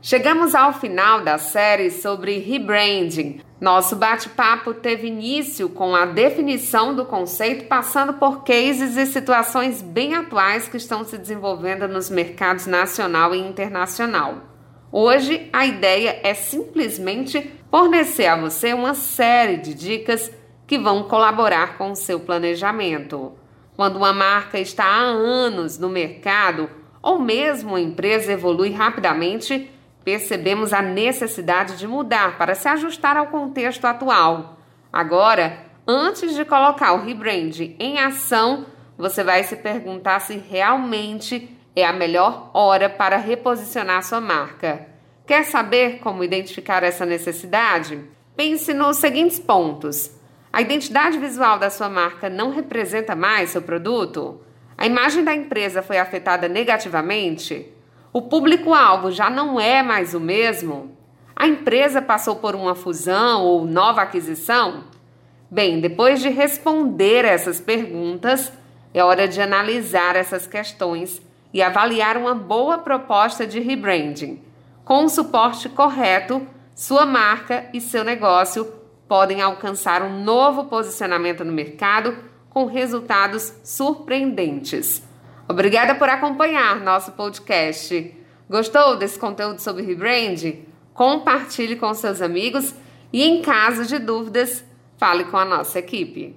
Chegamos ao final da série sobre rebranding. Nosso bate-papo teve início com a definição do conceito, passando por cases e situações bem atuais que estão se desenvolvendo nos mercados nacional e internacional. Hoje, a ideia é simplesmente fornecer a você uma série de dicas que vão colaborar com o seu planejamento. Quando uma marca está há anos no mercado ou mesmo uma empresa evolui rapidamente, percebemos a necessidade de mudar para se ajustar ao contexto atual. Agora, antes de colocar o rebrand em ação, você vai se perguntar se realmente é a melhor hora para reposicionar sua marca. Quer saber como identificar essa necessidade? Pense nos seguintes pontos. A identidade visual da sua marca não representa mais seu produto? A imagem da empresa foi afetada negativamente? O público-alvo já não é mais o mesmo? A empresa passou por uma fusão ou nova aquisição? Bem, depois de responder essas perguntas, é hora de analisar essas questões e avaliar uma boa proposta de rebranding. Com o suporte correto, sua marca e seu negócio podem alcançar um novo posicionamento no mercado com resultados surpreendentes. Obrigada por acompanhar nosso podcast. Gostou desse conteúdo sobre rebranding? Compartilhe com seus amigos e, em caso de dúvidas, fale com a nossa equipe.